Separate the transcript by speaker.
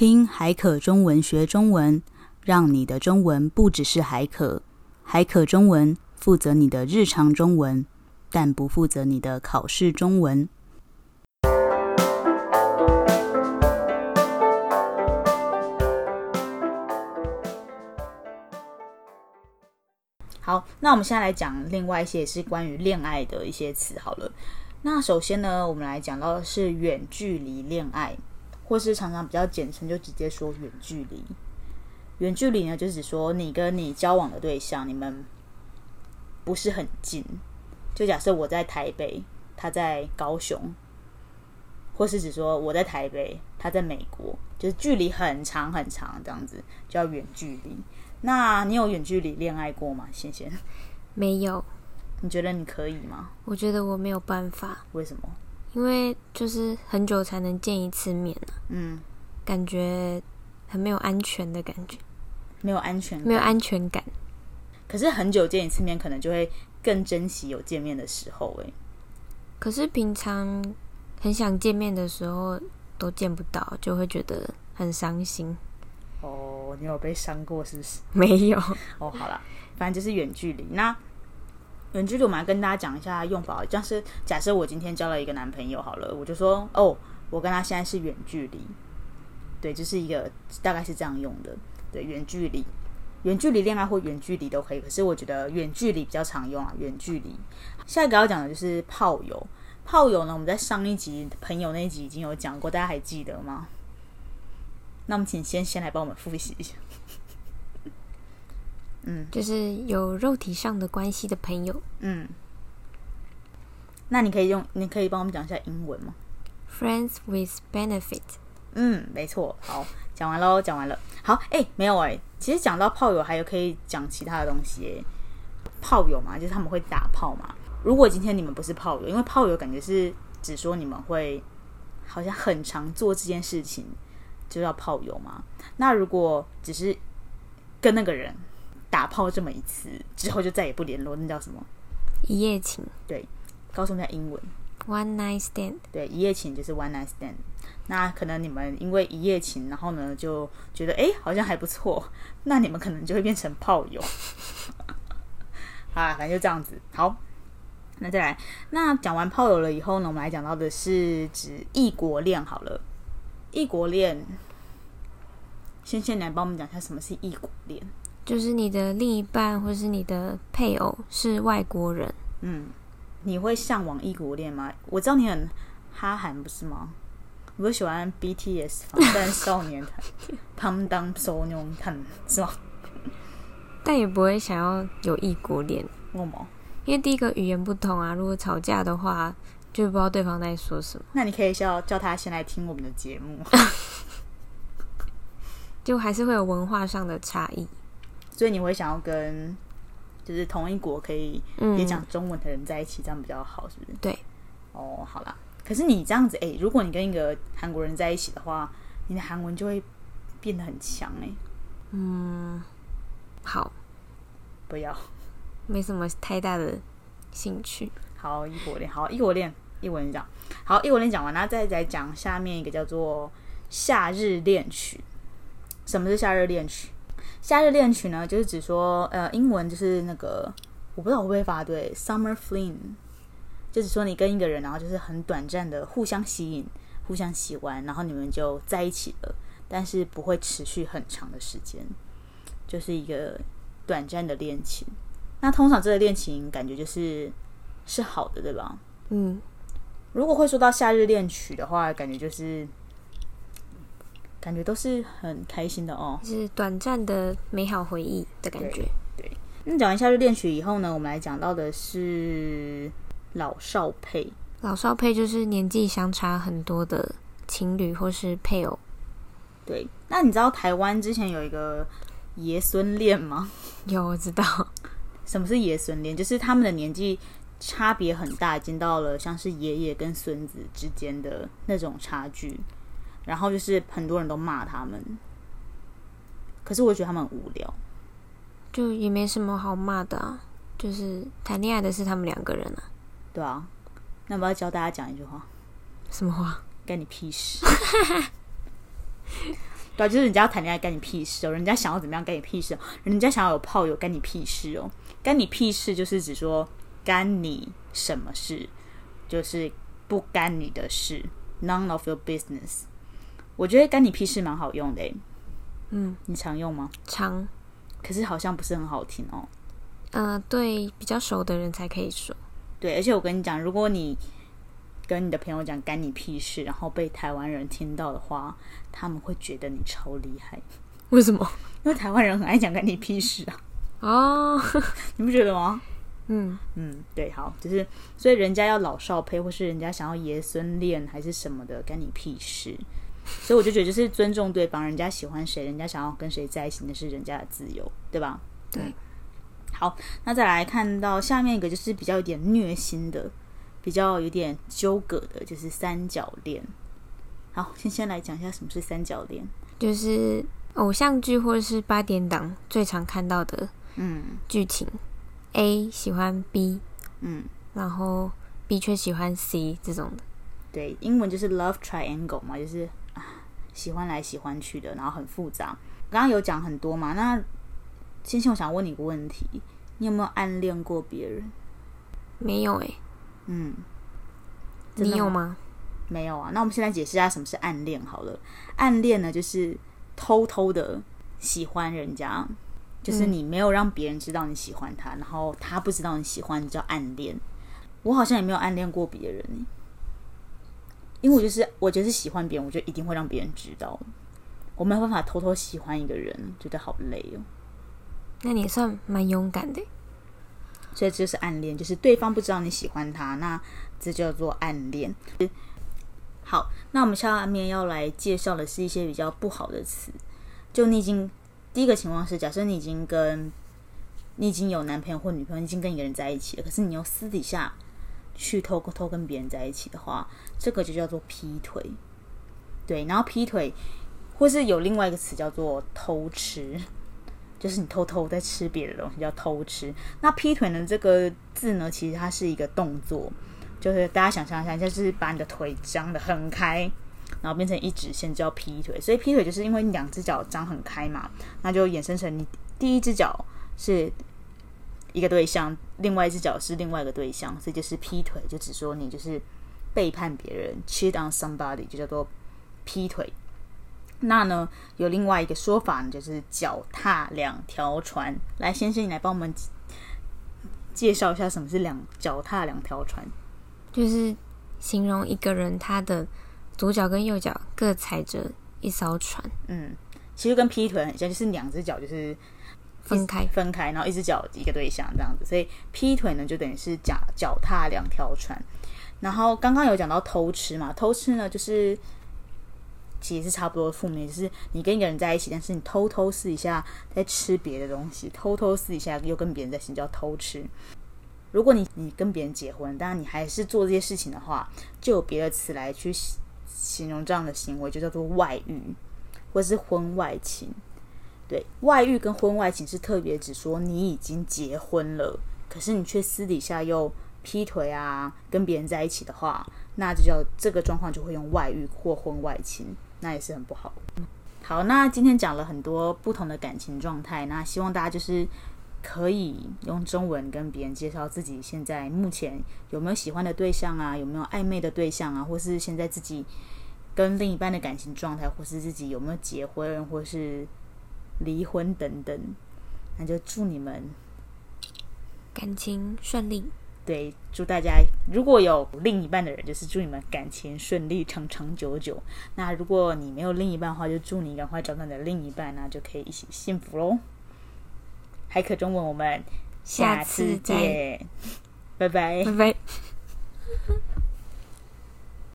Speaker 1: 听海可中文学中文，让你的中文不只是海可。海可中文负责你的日常中文，但不负责你的考试中文。好，那我们现在来讲另外一些也是关于恋爱的一些词。好了，那首先呢，我们来讲到的是远距离恋爱，或是常常比较简称，就直接说远距离。远距离呢，就是说你跟你交往的对象，你们不是很近。就假设我在台北，他在高雄，或是指说我在台北，他在美国，就是距离很长很长，这样子叫远距离。那你有远距离恋爱过吗？仙仙
Speaker 2: 没有。
Speaker 1: 你觉得你可以吗？
Speaker 2: 我觉得我没有办法。
Speaker 1: 为什么？
Speaker 2: 因为就是很久才能见一次面啊。
Speaker 1: 嗯，
Speaker 2: 感觉很没有安全的感觉。
Speaker 1: 没有安全感，
Speaker 2: 没有安全感。
Speaker 1: 可是很久见一次面，可能就会更珍惜有见面的时候。哎，
Speaker 2: 可是平常很想见面的时候都见不到，就会觉得很伤心。
Speaker 1: 哦，你有被伤过是不是？
Speaker 2: 没有。
Speaker 1: 哦，好了，反正就是远距离。那远距离，我们来跟大家讲一下用法。像是假设我今天交了一个男朋友，好了，我就说哦，我跟他现在是远距离。对，就是一个大概是这样用的。对，远距离，远距离恋爱或远距离都可以。可是我觉得远距离比较常用啊，远距离。下一个要讲的就是炮友。炮友呢，我们在上一集朋友那一集已经有讲过，大家还记得吗？那我们请先先来帮我们复习一下。嗯，
Speaker 2: 就是有肉体上的关系的朋友。
Speaker 1: 嗯，那你可以用，你可以帮我们讲一下英文吗
Speaker 2: ？Friends with benefit。
Speaker 1: 嗯，没错。好，讲完喽，讲完了。好，哎、欸，没有哎、欸。其实讲到炮友，还有可以讲其他的东西、欸。炮友嘛，就是他们会打炮嘛。如果今天你们不是炮友，因为炮友感觉是只说你们会好像很常做这件事情，就叫炮友嘛。那如果只是跟那个人打炮这么一次之后就再也不联络，那叫什么？
Speaker 2: 一夜情。
Speaker 1: 对，告诉我们下英文。
Speaker 2: One night stand。
Speaker 1: 对，一夜情就是 one night stand。那可能你们因为一夜情，然后呢就觉得哎好像还不错，那你们可能就会变成炮友。啊，反正就这样子。好，那再来，那讲完炮友了以后呢，我们来讲到的是指异国恋。好了，异国恋，先先来帮我们讲一下什么是异国恋。
Speaker 2: 就是你的另一半或是你的配偶是外国人。
Speaker 1: 嗯，你会向往异国恋吗？我知道你很哈韩，不是吗？你会喜欢 BTS 防弹少年团、Gangnam Style 是吗？
Speaker 2: 但也不会想要有异国恋。
Speaker 1: 为什么？
Speaker 2: 因为第一个语言不同啊，如果吵架的话，就不知道对方在说什么。
Speaker 1: 那你可以叫叫他先来听我们的节目，
Speaker 2: 就还是会有文化上的差异。
Speaker 1: 所以你会想要跟就是同一国可以也讲中文的人在一起，嗯、这样比较好，是不是？
Speaker 2: 对。
Speaker 1: 哦，好啦。可是你这样子，哎、欸，如果你跟一个韩国人在一起的话，你的韩文就会变得很强，哎。
Speaker 2: 嗯，好。
Speaker 1: 不要。
Speaker 2: 没什么太大的兴趣。
Speaker 1: 好，异国恋，好，异国恋，异国恋讲。好，异国恋讲完，然后再来讲下面一个叫做夏日恋曲。什么是夏日恋曲？夏日恋曲呢，就是指说，呃，英文就是那个，我不知道我会不会发对，summer fling，就是说你跟一个人，然后就是很短暂的互相吸引、互相喜欢，然后你们就在一起了，但是不会持续很长的时间，就是一个短暂的恋情。那通常这个恋情感觉就是是好的，对吧？
Speaker 2: 嗯，
Speaker 1: 如果会说到夏日恋曲的话，感觉就是。感觉都是很开心的哦，
Speaker 2: 是短暂的美好回忆的感觉。
Speaker 1: 对，那讲完夏日恋曲以后呢，我们来讲到的是老少配。
Speaker 2: 老少配就是年纪相差很多的情侣或是配偶。
Speaker 1: 对，那你知道台湾之前有一个爷孙恋吗？
Speaker 2: 有，我知道。
Speaker 1: 什么是爷孙恋？就是他们的年纪差别很大，已经到了像是爷爷跟孙子之间的那种差距。然后就是很多人都骂他们，可是我觉得他们很无聊，
Speaker 2: 就也没什么好骂的啊。就是谈恋爱的是他们两个人啊，
Speaker 1: 对啊。那我要教大家讲一句话，
Speaker 2: 什么话？
Speaker 1: 干你屁事！对啊，就是人家要谈恋爱干你屁事哦，人家想要怎么样干你屁事哦，人家想要有炮友干你屁事哦，干你屁事就是指说干你什么事，就是不干你的事，none of your business。我觉得干你屁事蛮好用的诶，
Speaker 2: 嗯，
Speaker 1: 你常用吗？
Speaker 2: 常，
Speaker 1: 可是好像不是很好听哦。
Speaker 2: 呃，对，比较熟的人才可以说。
Speaker 1: 对，而且我跟你讲，如果你跟你的朋友讲干你屁事，然后被台湾人听到的话，他们会觉得你超厉害。
Speaker 2: 为什么？
Speaker 1: 因为台湾人很爱讲干你屁事啊。
Speaker 2: 哦，
Speaker 1: 你不觉得吗？
Speaker 2: 嗯
Speaker 1: 嗯，对，好，就是所以人家要老少配，或是人家想要爷孙恋还是什么的，干你屁事。所以我就觉得，就是尊重对方，人家喜欢谁，人家想要跟谁在一起，那是人家的自由，对吧？
Speaker 2: 对。
Speaker 1: 好，那再来看到下面一个，就是比较有点虐心的。比较有点纠葛的，就是三角恋。好，先先来讲一下什么是三角恋，
Speaker 2: 就是偶像剧或者是八点档最常看到的，嗯，剧情。A 喜欢 B，嗯，然后 B 却喜欢 C 这种的。
Speaker 1: 对，英文就是 love triangle 嘛，就是啊，喜欢来喜欢去的，然后很复杂。刚刚有讲很多嘛，那先先我想问你一个问题，你有没有暗恋过别人？
Speaker 2: 没有诶、欸。
Speaker 1: 嗯，
Speaker 2: 你有吗？
Speaker 1: 没有啊。那我们现在解释一下什么是暗恋好了。暗恋呢，就是偷偷的喜欢人家，就是你没有让别人知道你喜欢他，嗯、然后他不知道你喜欢，叫暗恋。我好像也没有暗恋过别人，因为我就是我就是喜欢别人，我就一定会让别人知道。我没有办法偷偷喜欢一个人，觉得好累哦。
Speaker 2: 那你也算蛮勇敢的。
Speaker 1: 所以这就是暗恋，就是对方不知道你喜欢他，那这叫做暗恋。好，那我们下面要来介绍的是一些比较不好的词。就你已经第一个情况是，假设你已经跟你已经有男朋友或女朋友，你已经跟一个人在一起了，可是你又私底下去偷偷跟别人在一起的话，这个就叫做劈腿。对，然后劈腿，或是有另外一个词叫做偷吃。就是你偷偷在吃别的东西，叫偷吃。那劈腿呢？这个字呢，其实它是一个动作，就是大家想象一下，就是把你的腿张得很开，然后变成一直线，叫劈腿。所以劈腿就是因为你两只脚张很开嘛，那就衍生成你第一只脚是一个对象，另外一只脚是另外一个对象，所以就是劈腿，就只说你就是背叛别人，cheat on somebody，就叫做劈腿。那呢，有另外一个说法呢，就是脚踏两条船。来，先生，你来帮我们介绍一下什么是两脚踏两条船。
Speaker 2: 就是形容一个人他的左脚跟右脚各踩着一艘船。
Speaker 1: 嗯，其实跟劈腿很像，就是两只脚就是
Speaker 2: 分开
Speaker 1: 分开，然后一只脚一个对象这样子。所以劈腿呢，就等于是脚脚踏两条船。然后刚刚有讲到偷吃嘛，偷吃呢就是。其实是差不多负面，就是你跟一个人在一起，但是你偷偷私底下在吃别的东西，偷偷私底下又跟别人在一起，叫偷吃。如果你你跟别人结婚，但是你还是做这些事情的话，就有别的词来去形容这样的行为，就叫做外遇，或者是婚外情。对，外遇跟婚外情是特别指说你已经结婚了，可是你却私底下又劈腿啊，跟别人在一起的话，那就叫这个状况就会用外遇或婚外情。那也是很不好。好，那今天讲了很多不同的感情状态，那希望大家就是可以用中文跟别人介绍自己现在目前有没有喜欢的对象啊，有没有暧昧的对象啊，或是现在自己跟另一半的感情状态，或是自己有没有结婚或是离婚等等。那就祝你们
Speaker 2: 感情顺利。
Speaker 1: 对，祝大家如果有另一半的人，就是祝你们感情顺利，长长久久。那如果你没有另一半的话，就祝你赶快找到你的另一半，那就可以一起幸福喽。海可中文，我们下次
Speaker 2: 见，次
Speaker 1: 拜拜，
Speaker 2: 拜拜。